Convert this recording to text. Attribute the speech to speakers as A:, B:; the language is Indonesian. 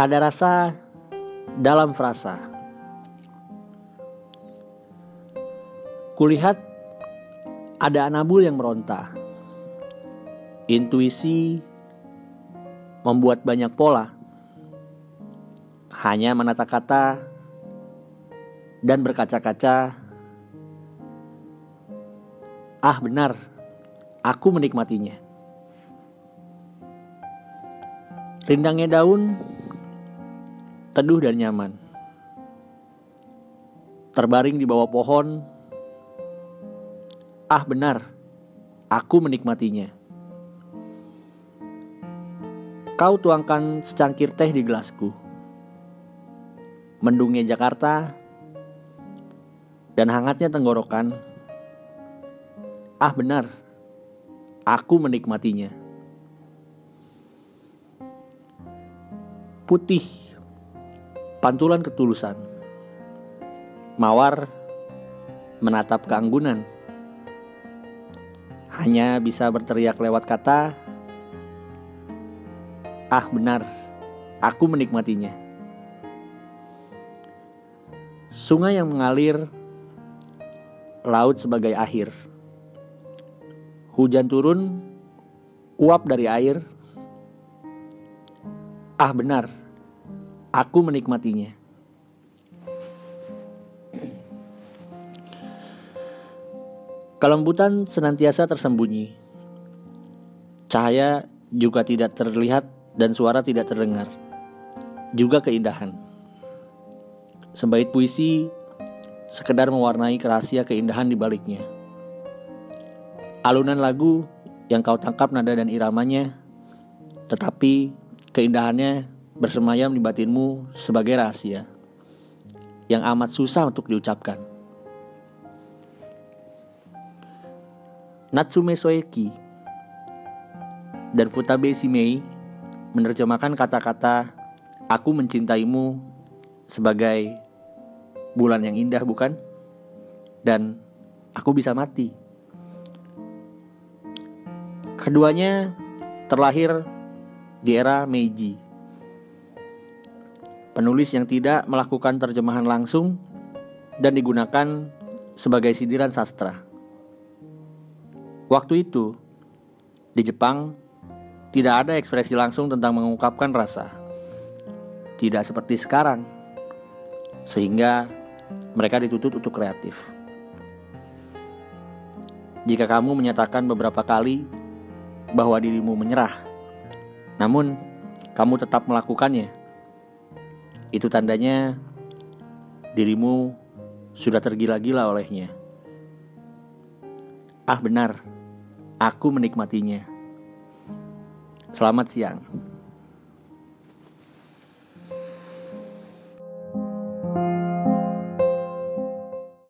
A: Ada rasa dalam frasa. Kulihat ada anabul yang meronta. Intuisi membuat banyak pola. Hanya menata kata dan berkaca-kaca. Ah benar, aku menikmatinya. Rindangnya daun teduh dan nyaman. Terbaring di bawah pohon. Ah benar, aku menikmatinya. Kau tuangkan secangkir teh di gelasku. Mendungnya Jakarta dan hangatnya tenggorokan. Ah benar, aku menikmatinya. Putih, pantulan ketulusan. Mawar menatap keanggunan. Hanya bisa berteriak lewat kata, Ah benar, aku menikmatinya. Sungai yang mengalir laut sebagai akhir. Hujan turun, uap dari air. Ah benar, aku menikmatinya. Kelembutan senantiasa tersembunyi. Cahaya juga tidak terlihat dan suara tidak terdengar. Juga keindahan. Sembait puisi sekedar mewarnai kerahasia keindahan di baliknya. Alunan lagu yang kau tangkap nada dan iramanya, tetapi keindahannya bersemayam di batinmu sebagai rahasia yang amat susah untuk diucapkan. Natsume Soeki dan Futabe Shimei menerjemahkan kata-kata "Aku mencintaimu" sebagai bulan yang indah bukan? Dan aku bisa mati. Keduanya terlahir di era Meiji. Penulis yang tidak melakukan terjemahan langsung dan digunakan sebagai sindiran sastra. Waktu itu, di Jepang, tidak ada ekspresi langsung tentang mengungkapkan rasa. Tidak seperti sekarang, sehingga mereka dituntut untuk kreatif. Jika kamu menyatakan beberapa kali bahwa dirimu menyerah, namun kamu tetap melakukannya, itu tandanya dirimu sudah tergila-gila olehnya. Ah, benar, aku menikmatinya. Selamat siang.